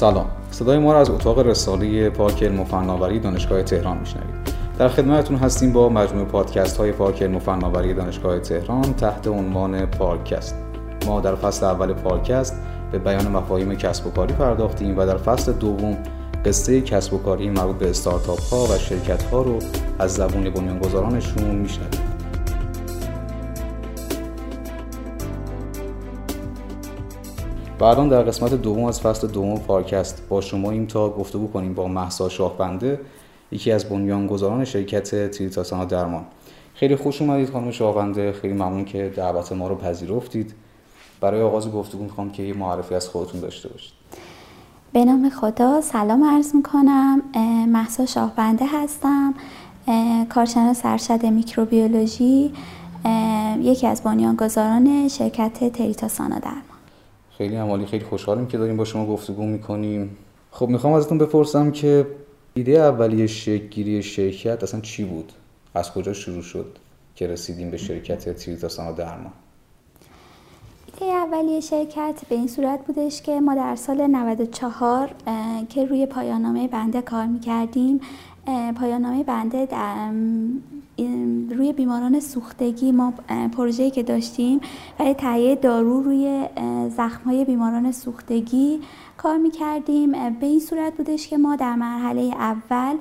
سلام. صدای ما را از اتاق رساله پارک علم و فناوری دانشگاه تهران میشنوید. در خدمتتون هستیم با مجموعه پادکست های پارک علم و دانشگاه تهران تحت عنوان پارکست. ما در فصل اول پارکست به بیان مفاهیم کسب و کاری پرداختیم و در فصل دوم قصه کسب و کاری مربوط به استارتاپ ها و شرکت ها رو از زبون بنیانگذارانشون میشنویم. الان در قسمت دوم از فصل دوم پارکست با شما این تا گفتگو کنیم با محسا شاهبنده یکی از بنیانگذاران شرکت تریتاسانا درمان. خیلی خوش اومدید خانم شاهبنده. خیلی ممنون که دعوت ما رو پذیرفتید. برای آغاز گفتگو می‌خوام که یه معرفی از خودتون داشته باشید. به نام خدا سلام عرض می‌کنم. محسا شاهبنده هستم. کارشناس ارشد میکروبیولوژی یکی از بنیانگذاران شرکت تریتاسانا درمان. خیلی عمالی خیلی خوشحالیم که داریم با شما گفتگو می‌کنیم. خب می‌خوام ازتون بپرسم که ایده اولیه شکل شرکت اصلا چی بود؟ از کجا شروع شد که رسیدیم به شرکت تریتاسانا درمان؟ ایده اولیه شرکت به این صورت بودش که ما در سال 94 که روی پایانامه بنده کار می‌کردیم پایانامه بنده در روی بیماران سوختگی ما پروژه‌ای که داشتیم برای تهیه دارو روی زخم‌های بیماران سوختگی کار می‌کردیم. به این صورت بودش که ما در مرحله اول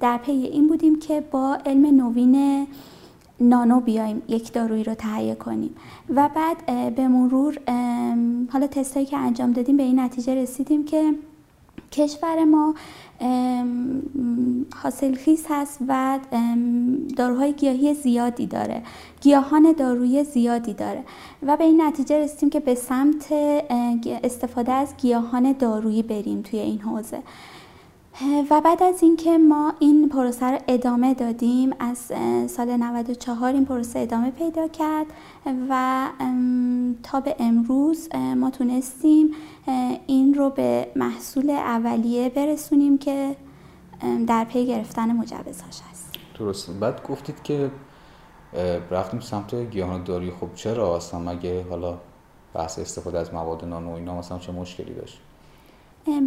در پی این بودیم که با علم نوین نانو بیایم یک دارویی رو تهیه کنیم. و بعد به مرور حالا تستایی که انجام دادیم به این نتیجه رسیدیم که کشور ما حاصلخیز هست و داروهای گیاهی زیادی داره. گیاهان دارویی زیادی داره. و به این نتیجه رسیدیم که به سمت استفاده از گیاهان دارویی بریم توی این حوزه. و بعد از اینکه ما این پروسه رو ادامه دادیم از سال 94 این پروسه ادامه پیدا کرد و تا به امروز ما تونستیم این رو به محصول اولیه برسونیم که در پی گرفتن مجوزهاش هست. درست بعد گفتید که رفتیم سمت گیاهان داری خب چرا اصلا مگه حالا بحث استفاده از مواد نانو اینا مثلا چه مشکلی داشت؟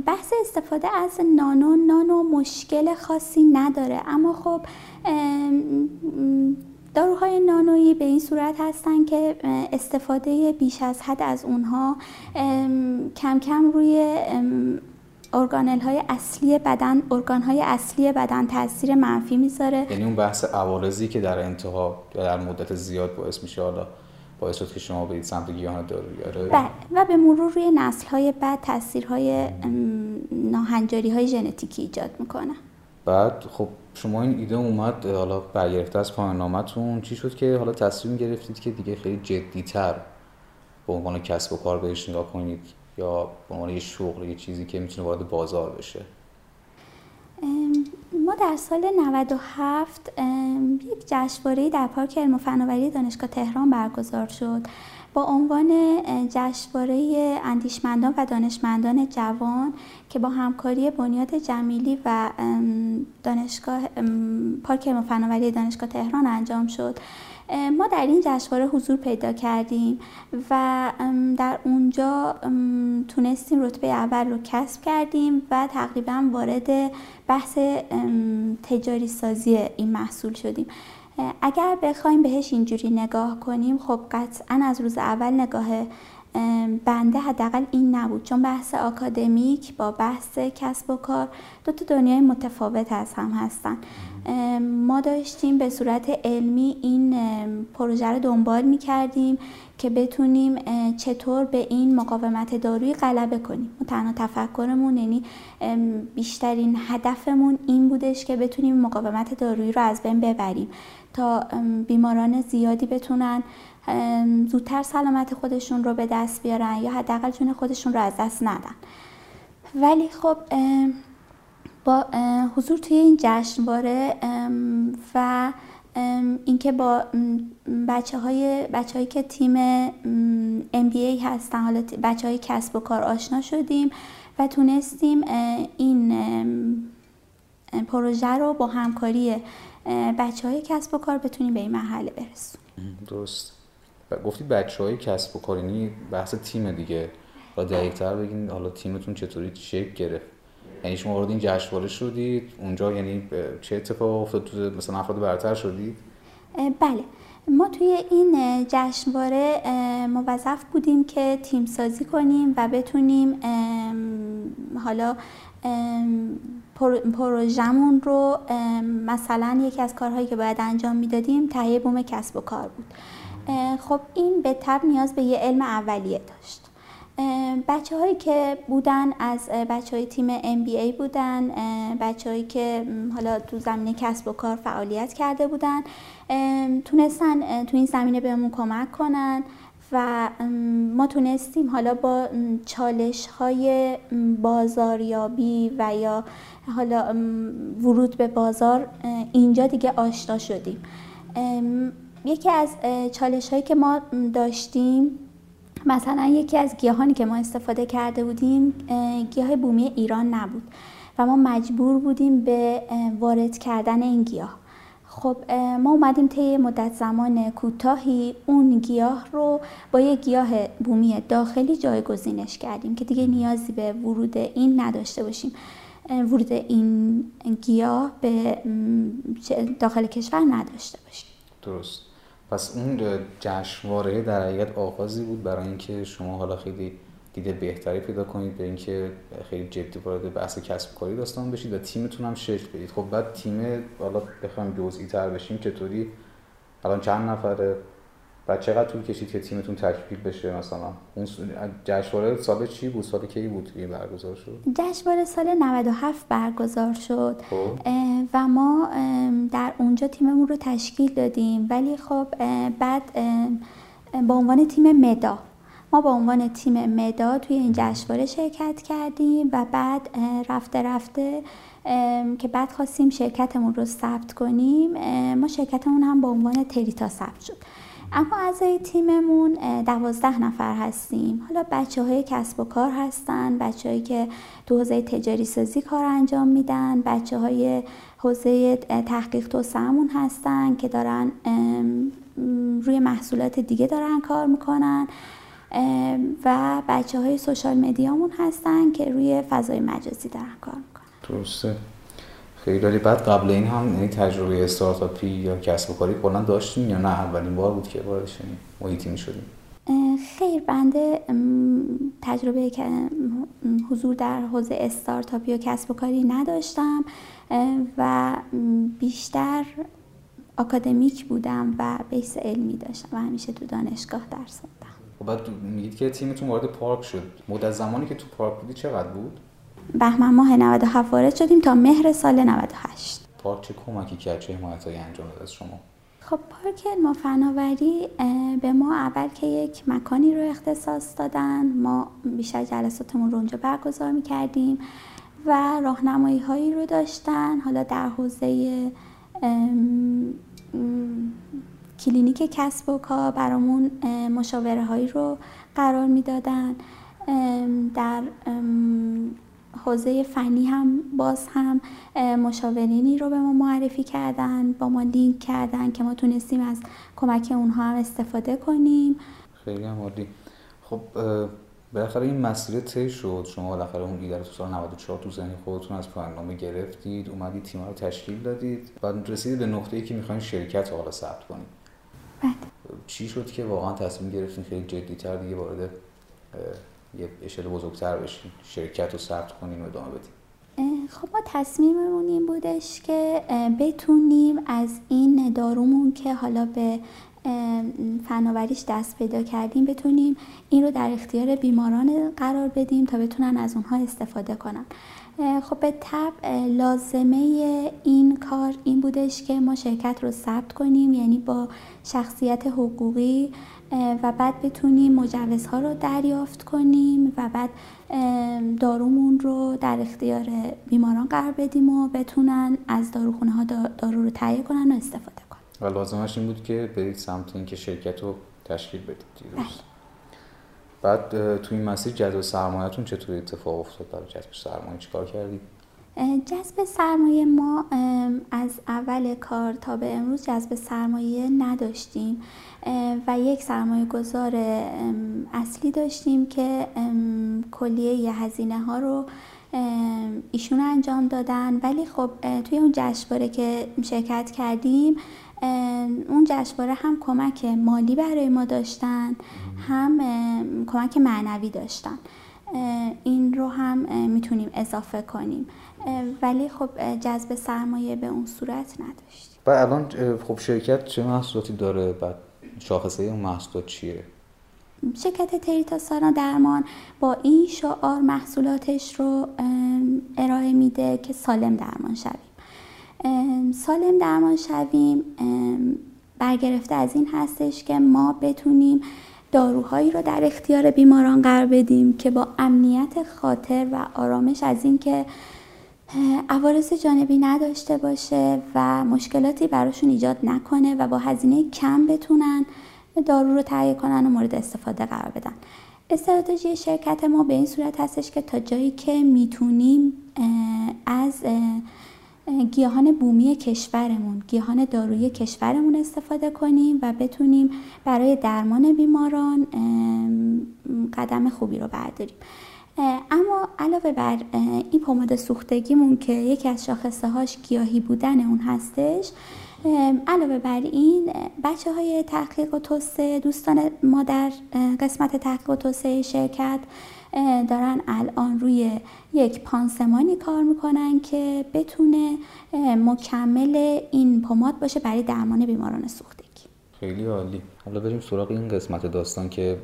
بحث استفاده از نانو نانو مشکل خاصی نداره. اما خب داروهای نانویی به این صورت هستن که استفاده بیش از حد از اونها کم کم روی ارگانل های اصلی بدن ارگان های اصلی بدن تاثیر منفی می‌ذاره. یعنی اون بحث عوارضی که در انتها در مدت زیاد باعث میشه حالا باعث شد که شما برید سمت گیاهان دارویی بله و به مرور روی نسل های بعد تاثیرهای ناهنجاری های ژنتیکی ایجاد می‌کنه. بعد خب شما این ایده اومد حالا برگرفته از پایان چی شد که حالا تصمیم گرفتید که دیگه خیلی جدیتر به عنوان کسب و کار بهش نگاه کنید یا به عنوان یه شغل یه چیزی که می‌تونه وارد بازار بشه؟ در سال 97 یک جشنواره در پارک علم و فناوری دانشگاه تهران برگزار شد. با عنوان جشنواره اندیشمندان و دانشمندان جوان که با همکاری بنیاد جمیلی و دانشگاه پارک علم و فناوری دانشگاه تهران انجام شد. ما در این جشنواره حضور پیدا کردیم و در اونجا تونستیم رتبه اول رو کسب کردیم و تقریبا وارد بحث تجاری سازی این محصول شدیم. اگر بخوایم بهش اینجوری نگاه کنیم خب قطعا از روز اول نگاه بنده حداقل این نبود. چون بحث آکادمیک با بحث کسب و کار دو تا دنیای متفاوت از هم هستن. ما داشتیم به صورت علمی این پروژه رو دنبال می کردیم که بتونیم چطور به این مقاومت دارویی غلبه کنیم. تنها تفکرمون یعنی بیشترین هدفمون این بودش که بتونیم مقاومت دارویی رو از بین ببریم تا بیماران زیادی بتونن. زودتر سلامت خودشون رو به دست بیارن یا حداقل جون خودشون رو از دست ندن. ولی خب با حضور توی این جشنواره و اینکه با بچه های بچه هایی که تیم MBA هستن حالا بچه های کسب و کار آشنا شدیم و تونستیم این پروژه رو با همکاری بچه های کسب و کار بتونیم به این مرحله برسونیم. درست. گفتید بچه های کسب و کار یعنی بحث تیم دیگه. حالا دقیق‌تر بگین حالا تیمتون چطوری شکل گرفت. یعنی شما وارد این جشنواره شدید اونجا یعنی چه اتفاق افتاد؟ تو مثلا افراد برتر شدید؟ بله. ما توی این جشنواره موظف بودیم که تیم سازی کنیم و بتونیم حالا پروژمون رو مثلا یکی از کارهایی که باید انجام می‌دادیم تهیه بوم کسب و کار بود. خب این به تب نیاز به یه علم اولیه داشت. بچه هایی که بودن از بچه های تیم MBA بودن بچه هایی که حالا تو زمینه کسب و کار فعالیت کرده بودن تونستن تو این زمینه بهمون کمک کنن و ما تونستیم حالا با چالش های بازاریابی و یا حالا ورود به بازار اینجا دیگه آشنا شدیم. یکی از چالش هایی که ما داشتیم مثلا یکی از گیاهانی که ما استفاده کرده بودیم گیاه بومی ایران نبود و ما مجبور بودیم به وارد کردن این گیاه. خب ما اومدیم طی مدت زمان کوتاهی اون گیاه رو با یه گیاه بومی داخلی جایگزینش کردیم که دیگه نیازی به ورود این نداشته باشیم. ورود این گیاه به داخل کشور نداشته باشیم. درست. پس اون جشنواره در حقیقت آغازی بود برای اینکه شما حالا خیلی دیده بهتری پیدا کنید به اینکه خیلی جدی وارد بحث کسب کاری داستان بشید و تیمتون هم شکل بدید. خب بعد تیم حالا بخوایم جزئی تر بشیم چطوری؟ الان چند نفره؟ و چقدر طول کشید که تیمتون تکمیل بشه مثلا؟ اون جشنواره سال چی بود؟ سال کی بود این برگزار شد؟ جشنواره سال 97 برگزار شد. خب. و ما در اونجا تیممون رو تشکیل دادیم. ولی خب بعد با عنوان تیم مدا. ما با عنوان تیم مدا توی این جشنواره شرکت کردیم و بعد رفته رفته که بعد خواستیم شرکتمون رو ثبت کنیم ما شرکتمون هم با عنوان تریتا ثبت شد. اما اعضای تیممون دوازده نفر هستیم. حالا بچه های کسب و کار هستن بچه هایی که تو حوزه تجاری سازی کار انجام میدن بچه های حوزه تحقیق توسعهمون هستن که دارن روی محصولات دیگه دارن کار می‌کنن. و بچه های سوشال مدیامون هستن که روی فضای مجازی دارن کار می‌کنن. درسته. خیلی بعد قبل این هم یعنی تجربه استارتاپی یا کسب و کاری کلا داشتیم یا نه؟ اولین بار بود که وارد شدیم محیطی شدیم خیر بنده تجربه که حضور در حوزه استارتاپی و کسب و کاری نداشتم و بیشتر آکادمیک بودم و بیس علمی داشتم و همیشه تو دانشگاه درس خوندم. خب بعد میگید که تیمتون وارد پارک شد. مدت زمانی که تو پارک بودی چقدر بود؟ بهمن ماه 97 وارد شدیم تا مهر سال 98 پارک چه کمکی کرد چه انجام داد از شما؟ خب پارک علم فناوری به ما اول که یک مکانی رو اختصاص دادن. ما بیشتر جلساتمون رو اونجا برگزار می‌کردیم و راهنمایی هایی رو داشتن. حالا در حوزه کلینیک کسب و کار برامون مشاوره هایی رو قرار می‌دادن. در حوزه فنی هم باز هم مشاورینی رو به ما معرفی کردن با ما لینک کردن که ما تونستیم از کمک اونها هم استفاده کنیم. خیلی هم عالی. خب بالاخره این مسیر طی شد. شما بالاخره اون ایده رو تو سال 94 تو ذهن خودتون از برنامه گرفتید اومدید تیم رو تشکیل دادید و رسیدید به نقطه‌ای که می‌خواین شرکت رو حالا ثبت کنید. بله. چی شد که واقعا تصمیم گرفتین خیلی جدی‌تر دیگه وارد یه اشل بزرگتر بشیم شرکت رو ثبت کنیم و ادامه بدیم. خب ما تصمیممون این بودش که بتونیم از این دارومون که حالا به فناوریش دست پیدا کردیم بتونیم این رو در اختیار بیماران قرار بدیم تا بتونن از اونها استفاده کنن. خب به طب لازمه این کار این بودش که ما شرکت رو ثبت کنیم یعنی با شخصیت حقوقی و بعد بتونیم مجوزها رو دریافت کنیم و بعد دارومون رو در اختیار بیماران قرار بدیم و بتونن از داروخونه ها دارو رو تهیه کنن و استفاده کنن و لازمش این بود که برید سمت اینکه شرکت رو تشکیل بدید بله. بعد تو این مسیر جذب سرمایه‌تون چطور اتفاق افتاد؟ برای جذب سرمایه چیکار کردید جذب سرمایه ما از اول کار تا به امروز جذب سرمایه نداشتیم. و یک سرمایه گذار اصلی داشتیم که کلیه یه هزینه ها رو ایشون انجام دادن. ولی خب توی اون جشنواره که شرکت کردیم اون جشنواره هم کمک مالی برای ما داشتن هم کمک معنوی داشتن. این رو هم می‌تونیم اضافه کنیم. ولی خب جذب سرمایه به اون صورت نداشتیم. و الان خب شرکت چه محصولاتی داره؟ بعد شاخصه اون محصولات چیه؟ شرکت تریتا سانا درمان با این شعار محصولاتش رو ارائه میده که سالم درمان شویم. سالم درمان شویم برگرفته از این هستش که ما بتونیم داروهایی رو در اختیار بیماران قرار بدیم که با امنیت خاطر و آرامش از اینکه عوارض جانبی نداشته باشه و مشکلاتی براشون ایجاد نکنه و با هزینه کم بتونن. دارو رو تهیه کنن و مورد استفاده قرار بدن. استراتژی شرکت ما به این صورت هستش که تا جایی که می‌تونیم از گیاهان بومی کشورمون گیاهان دارویی کشورمون استفاده کنیم و بتونیم برای درمان بیماران قدم خوبی رو برداریم. اما علاوه بر این پماد سوختگیمون که یکی از شاخصه هاش گیاهی بودن اون هستش علاوه بر این بچه های تحقیق و توسعه دوستان ما در قسمت تحقیق و توسعه شرکت دارن الان روی یک پانسمانی کار می‌کنن که بتونه مکمل این پماد باشه برای درمان بیماران سوختگی. خیلی عالی. حالا بریم سراغ این قسمت داستان که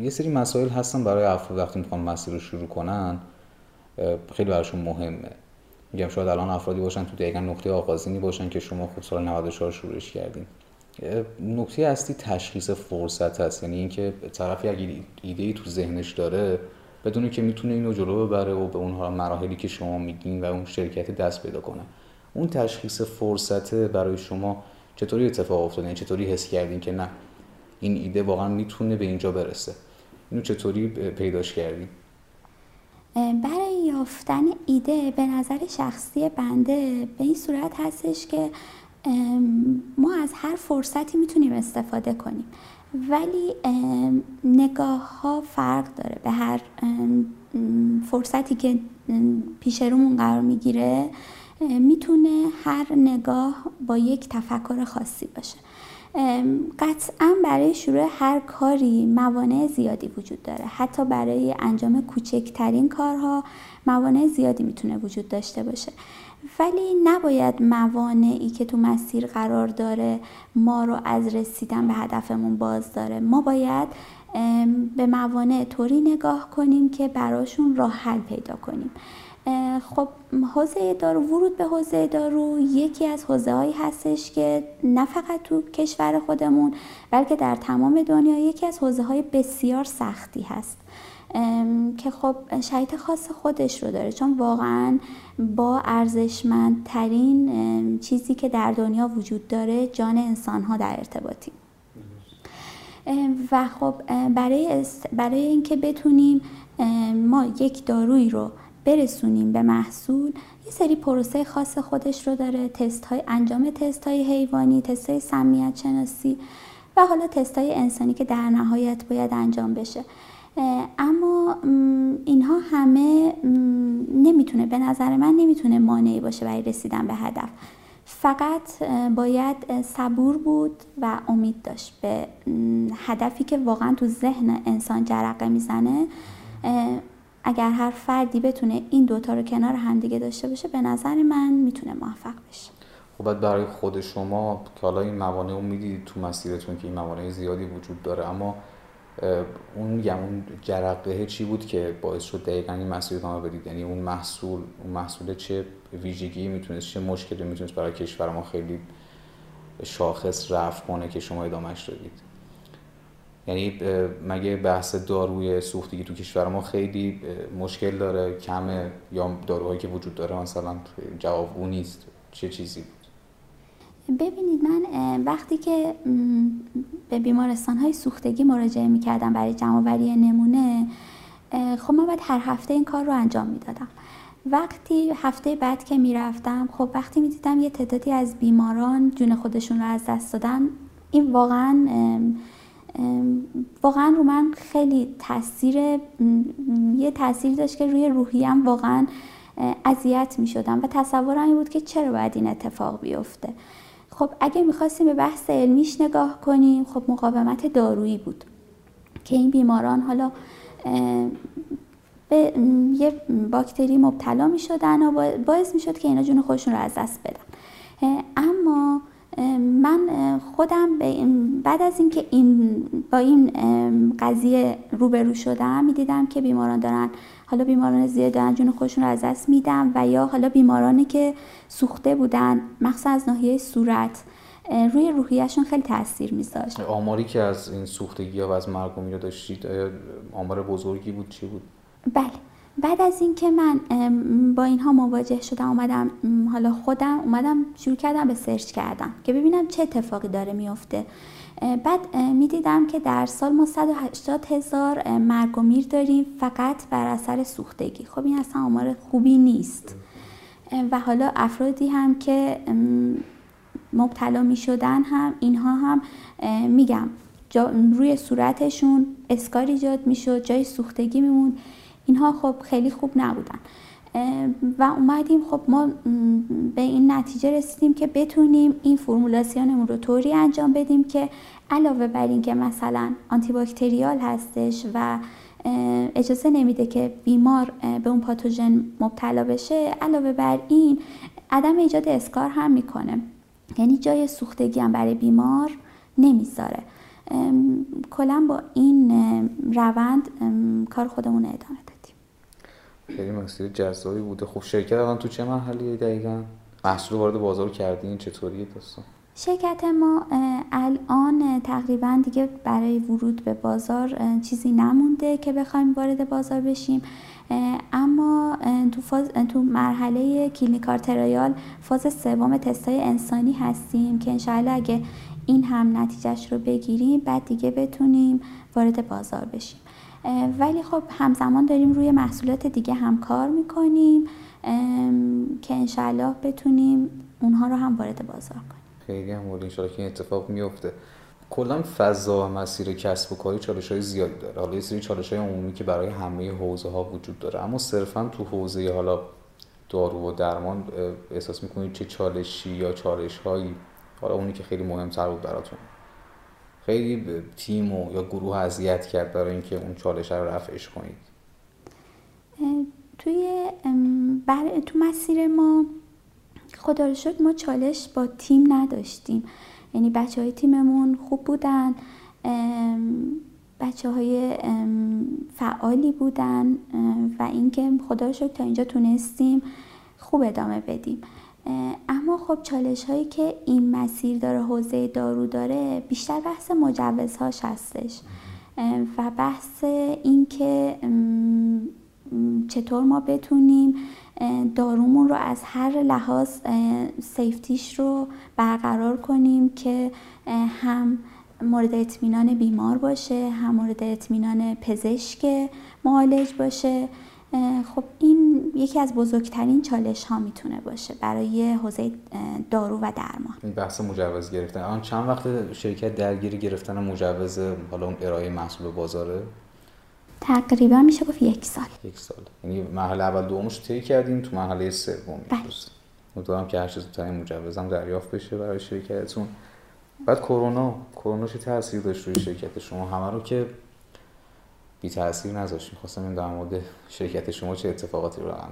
یه سری مسائل هستن برای افراد وقتی می‌خوان مسیر رو شروع کنن. خیلی براشون مهمه. میگم شاید الان افرادی باشن تو دقیقا نقطه آغازینی باشن که شما خب سال 94 شروعش کردین. نکته اصلی تشخیص فرصت هست. یعنی اینکه طرفی اگه ایده ای تو ذهنش داره بدونه که می‌تونه اینو جلو ببره و به اونها مراحلی که شما میگین و اون شرکت دست پیدا کنه. اون تشخیص فرصت برای شما چطوری اتفاق افتاده؟ یعنی چطوری حس کردین که نه این ایده واقعا می‌تونه به اینجا برسه؟ اینو چطوری پیداش کردین؟ برای یافتن ایده به نظر شخصی بنده به این صورت هستش که ما از هر فرصتی می‌تونیم استفاده کنیم. ولی نگاه ها فرق داره. به هر فرصتی که پیش رومون قرار می‌گیره می‌تونه هر نگاه با یک تفکر خاصی باشه. قطعا برای شروع هر کاری موانع زیادی وجود داره. حتی برای انجام کوچکترین کارها موانع زیادی می‌تونه وجود داشته باشه. ولی نباید موانعی که تو مسیر قرار داره ما رو از رسیدن به هدفمون باز داره. ما باید به موانع طوری نگاه کنیم که براشون راه حل پیدا کنیم. خب حوزه دارو ورود به حوزه دارو یکی از حوزه هایی هستش که نه فقط تو کشور خودمون بلکه در تمام دنیا یکی از حوزه های بسیار سختی هست. که خب شرایط خاص خودش رو داره. چون واقعا با ارزشمندترین چیزی که در دنیا وجود داره جان انسان ها در ارتباطی. و خب برای, برای اینکه بتونیم ما یک دارویی رو برسونیم به محصول یه سری پروسه خاص خودش رو داره. تست های انجام تست های حیوانی تست های سمیت شناسی و حالا تست های انسانی که در نهایت باید انجام بشه. اما اینها همه نمی‌تونه به نظر من نمی‌تونه مانعی باشه برای رسیدن به هدف. فقط باید صبور بود و امید داشت به هدفی که واقعا تو ذهن انسان جرقه می‌زنه. اگر هر فردی بتونه این دوتا رو کنار همدیگه داشته باشه به نظر من می‌تونه موفق بشه. خب برای خود شما که حالا این موانع رو می‌دید تو مسیرتون که این موانع زیادی وجود داره اما اون میگم اون جرقه چی بود که باعث شد دقیقا این مسیر ادامه بدید؟ یعنی اون محصول اون محصول چه ویژگی می‌تونست چه مشکلی می‌تونست برای کشور ما خیلی شاخص رفت کنه که شما ادامهش دادید یعنی مگه بحث داروی سوختگی تو کشور ما خیلی مشکل داره کمه یا داروهایی که وجود داره؟ مثلا جواب اون نیست. چه چیزی بود؟ ببینید من وقتی که به بیمارستان های سوختگی مراجعه می برای جمعوری نمونه خب من باید هر هفته این کار رو انجام می‌دادم. وقتی هفته بعد که می‌رفتم خب وقتی می‌دیدم یه تعدادی از بیماران جون خودشون رو از دست دادن این واقعا واقعا رو من خیلی تاثیر یه تاثیر داشت که روی روحیم واقعا اذیت می شدم و تصورم این بود که چرا باید این اتفاق بیفته. خب اگه می‌خواستیم به بحث علمیش نگاه کنیم خب مقاومت دارویی بود که این بیماران حالا به یه باکتری مبتلا می شدن و باعث می شد که اینا جون خودشون رو از دست بدن. اما من خودم بعد از اینکه این با این قضیه روبرو شدم می‌دیدم که بیماران دارن حالا بیماران زیاد دارن جون خودشون رو از دست میدم و یا حالا بیمارانی که سوخته بودن مخصوصا از ناحیه صورت روی روحیشون خیلی تاثیر میذاشت. آماری که از این سوختگی ها و از مرگ رو داشتید آمار بزرگی بود؟ چی بود؟ بله. بعد از اینکه من با اینها مواجه شدم اومدم حالا خودم اومدم شروع کردم به سرچ کردم که ببینم چه اتفاقی داره میفته. بعد می‌دیدم که در سال ما 180 هزار مرگ و میر داریم فقط بر اثر سوختگی. خب این اصلا آمار خوبی نیست. و حالا افرادی هم که مبتلا می شدن هم اینها هم میگم روی صورتشون اسکار ایجاد می شد جای سوختگی میموند. اینها خب خیلی خوب نبودن. و اومدیم خب ما به این نتیجه رسیدیم که بتونیم این فرمولاسیونمون رو طوری انجام بدیم که علاوه بر اینکه مثلا آنتی باکتریال هستش و اجازه نمیده که بیمار به اون پاتوژن مبتلا بشه علاوه بر این عدم ایجاد اسکار هم می‌کنه. یعنی جای سوختگی هم برای بیمار نمی‌ذاره. کلا با این روند کار خودمون ادامه خیلی مسیر جذابی بوده. خب شرکت الان تو چه مرحله دقیقا؟ محصول وارد بازار کردین چطوریه داستان؟ شرکت ما الان تقریبا دیگه برای ورود به بازار چیزی نمونده که بخوایم وارد بازار بشیم. اما تو, فاز، تو مرحله کلینیکار ترایال فاز سوم تستای انسانی هستیم که انشاءالله اگه این هم نتیجهش رو بگیریم بعد دیگه بتونیم وارد بازار بشیم. ولی خب همزمان داریم روی محصولات دیگه هم کار می‌کنیم که انشاءالله بتونیم اونها رو هم وارد بازار کنیم. خیلی هم مورد که این اتفاق میفته کلا فضا مسیر کسب و کاری چالش های زیادی داره. حالا یه سری چالش های عمومی که برای همه حوزه ها وجود داره. اما صرفا تو حوزه حالا دارو و درمان احساس می‌کنید چه چالشی یا چالش هایی حالا اونی که خیلی مهمتر بود براتون. خیلی تیم و یا گروه اذیت کرد برای اینکه اون چالش رو رفعش کنید. توی بر... تو مسیر ما خدا رو شد ما چالش با تیم نداشتیم. یعنی بچه های تیممون خوب بودن بچه های فعالی بودن و اینکه خدا رو شد تا اینجا تونستیم خوب ادامه بدیم. اما خب چالش هایی که این مسیر داره حوزه دارو داره بیشتر بحث مجوزهاش هستش. و بحث اینکه چطور ما بتونیم دارومون رو از هر لحاظ سیفتیش رو برقرار کنیم که هم مورد اطمینان بیمار باشه هم مورد اطمینان پزشک معالج باشه. خب این یکی از بزرگترین چالش ها می‌تونه باشه برای حوزه دارو و درمان. این بحث مجوز گرفتن. آن چند وقت شرکت درگیری گرفتن مجوز حالا اون ارائه محصول بازاره؟ تقریبا میشه گفت یک سال. یک سال. یعنی مرحله اول دومش طی کردیم تو مرحله سوم بله. امیدوارم که هر چیز زودتر مجوزم دریافت بشه برای شرکتتون. بعد کرونا کرونا چه تاثیر داشت روی شرکت شما؟ همه رو که بی تاثیر نذاشت. می‌خواستم در مورد شرکت شما چه اتفاقاتی رو رقم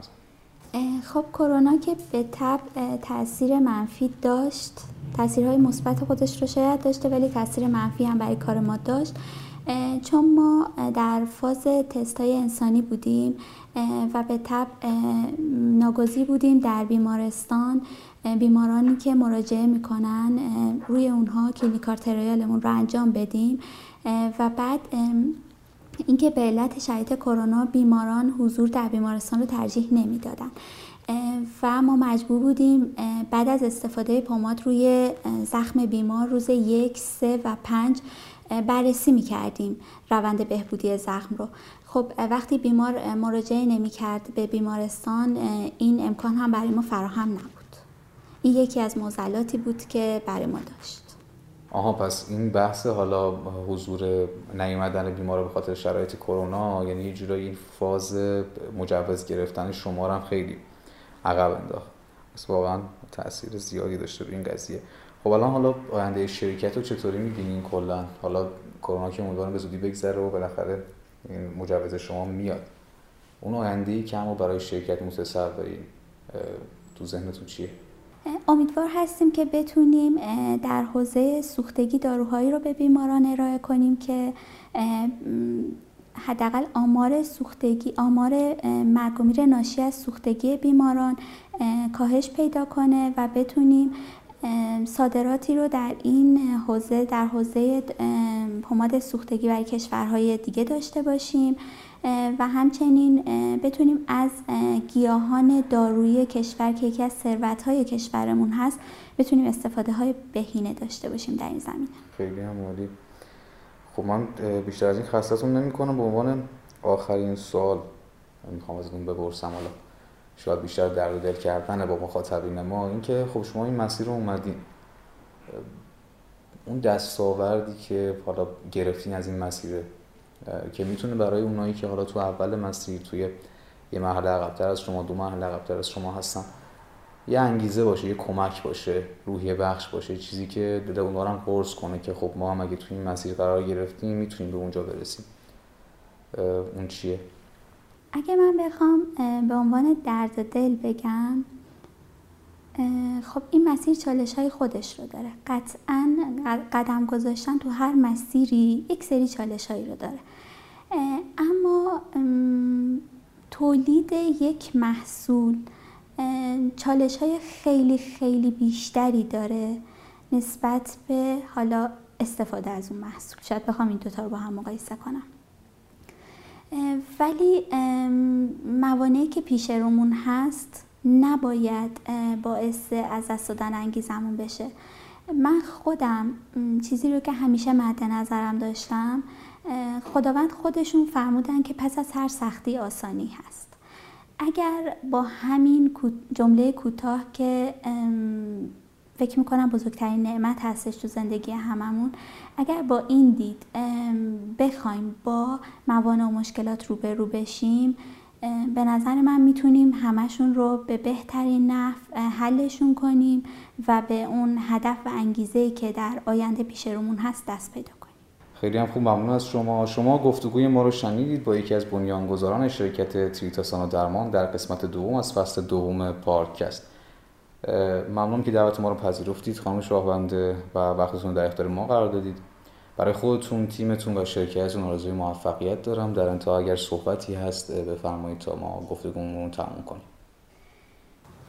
خب کرونا که به تب تاثیر منفی داشت تاثیرهای مثبت خودش رو شاید داشته ولی تاثیر منفی هم برای کار ما داشت. چون ما در فاز تستای انسانی بودیم و به تب ناگزی بودیم در بیمارستان. بیمارانی که مراجعه می‌کنن روی اونها کلینیکار ترایالمون رو انجام بدیم. و بعد اینکه به علت شرایط کرونا بیماران حضور در بیمارستان رو ترجیح نمی‌دادن. و ما مجبور بودیم بعد از استفاده پماد روی زخم بیمار روز یک، سه و پنج بررسی می‌کردیم روند بهبودی زخم رو. خب وقتی بیمار مراجعه نمی‌کرد به بیمارستان این امکان هم برای ما فراهم نبود. این یکی از موزلاتی بود که برای ما داشت. آها پس این بحث حالا حضور نیومدن بیمار به خاطر شرایط کرونا یعنی یه جورایی این فاز مجوز گرفتن شما هم خیلی عقب انداخت. پس واقعا تاثیر زیادی داشته روی این قضیه. خب الان حالا آینده شرکت رو چطوری می‌بینین کلا؟ حالا کرونا که امیدوارم به زودی بگذره و بالاخره این مجوز شما میاد. اون آینده ای که برای شرکت متصورین تو ذهنتون چیه؟ امیدوار هستیم که بتونیم در حوزه سوختگی داروهایی رو به بیماران ارائه کنیم که حداقل آمار سوختگی آمار مرگ ناشی از سوختگی بیماران کاهش پیدا کنه و بتونیم صادراتی رو در این حوزه در حوزه پماد سوختگی برای کشورهای دیگه داشته باشیم. و همچنین بتونیم از گیاهان دارویی کشور که یکی از ثروت‌های کشورمون هست بتونیم استفاده های بهینه داشته باشیم در این زمینه. خیلی هم عالی. خب من بیشتر از این خستتون نمی کنم به عنوان آخرین سوال می‌خوام از اون بپرسم. حالا شاید بیشتر درد دل کردن با مخاطبین ما. اینکه خب شما این مسیر رو اومدین. اون دستاوردی که حالا گرفتین از این مسیر که می‌تونه برای اونایی که حالا تو اول مسیر توی یه مرحله عقبتر از شما دو مرحله عقبتر از شما هستن یه انگیزه باشه یه کمک باشه روحیه بخش باشه چیزی که دل اونا رو قرص کنه که خب ما هم اگه توی این مسیر قرار گرفتیم می‌تونیم به اونجا برسیم. اون چیه؟ اگه من بخوام به عنوان درد دل بگم خب این مسیر چالش های خودش رو داره. قطعا قدم گذاشتن تو هر مسیری یک سری چالش هایی رو داره. اما تولید یک محصول چالش های خیلی خیلی بیشتری داره نسبت به حالا استفاده از اون محصول. شاید بخوام این دوتا رو با هم مقایسه کنم. ولی موانعی که پیش رومون هست نباید باعث از دست دادن انگیزمون بشه. من خودم چیزی رو که همیشه مد نظرم داشتم خداوند خودشون فرمودن که پس از هر سختی آسانی هست. اگر با همین جمله کوتاه که فکر می‌کنم بزرگترین نعمت هستش تو زندگی هممون اگر با این دید بخوایم با موانع و مشکلات روبرو بشیم به نظر من می‌تونیم همشون رو به بهترین نحو حلشون کنیم و به اون هدف و انگیزه که در آینده پیش رومون هست دست پیدا کنیم. خیلی هم خوب ممنون از شما. شما گفتگوی ما رو شنیدید با یکی از بنیانگذاران شرکت تریتاسان و درمان در قسمت دوم از فصل دوم پارکست ممنون که دعوت ما رو پذیرفتید خانم شاهبنده و وقتتون در اختیار ما قرار دادید. برای خودتون تیمتون و شرکتتون آرزوی موفقیت دارم. در انتها اگر صحبتی هست بفرمایید تا ما گفتگومون تموم کنیم.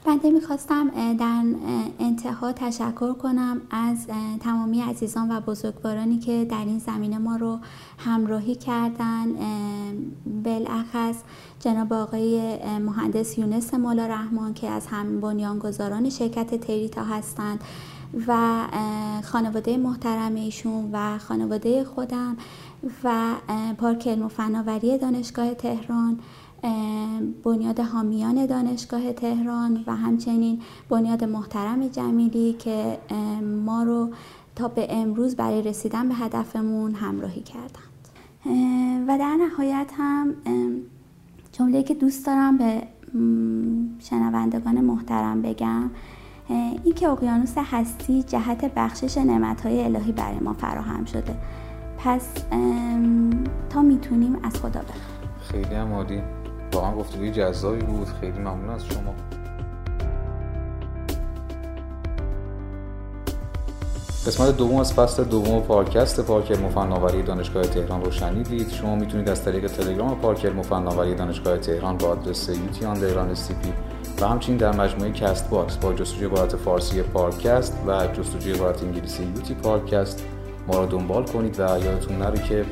بنده می‌خواستم در انتها تشکر کنم از تمامی عزیزان و بزرگوارانی که در این زمینه ما رو همراهی کردن. بالاخص جناب آقای مهندس یونس مالا رحمان که از هم بنیانگذاران شرکت تریتا هستند. و خانواده محترم ایشون و خانواده خودم و پارک علم و فناوری دانشگاه تهران بنیاد حامیان دانشگاه تهران و همچنین بنیاد محترم جمیلی که ما رو تا به امروز برای رسیدن به هدفمون همراهی کردند. و در نهایت هم جمله که دوست دارم به شنوندگان محترم بگم این که اقیانوس هستی جهت بخشش نعمتهای الهی برای ما فراهم شده. پس تا می‌تونیم از خدا بخوایم خیلی هم عالی. واقعا گفتگوی جذابی بود. خیلی ممنون از شما. قسمت دوم از فصل دوم پارکست پارک علم دانشگاه تهران رو شنیدید شما می‌تونید از طریق تلگرام پارک علم دانشگاه تهران با آدرس UT underline و همچنین در مجموعه Castbox با جستجوی عبارت فارسی پادکست و جستجوی عبارت انگلیسی UT podcast ما رو دنبال کنید و یادتون نره که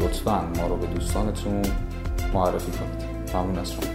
لطفا ما رو به دوستانتون معرفی کنید. ممنون از شما.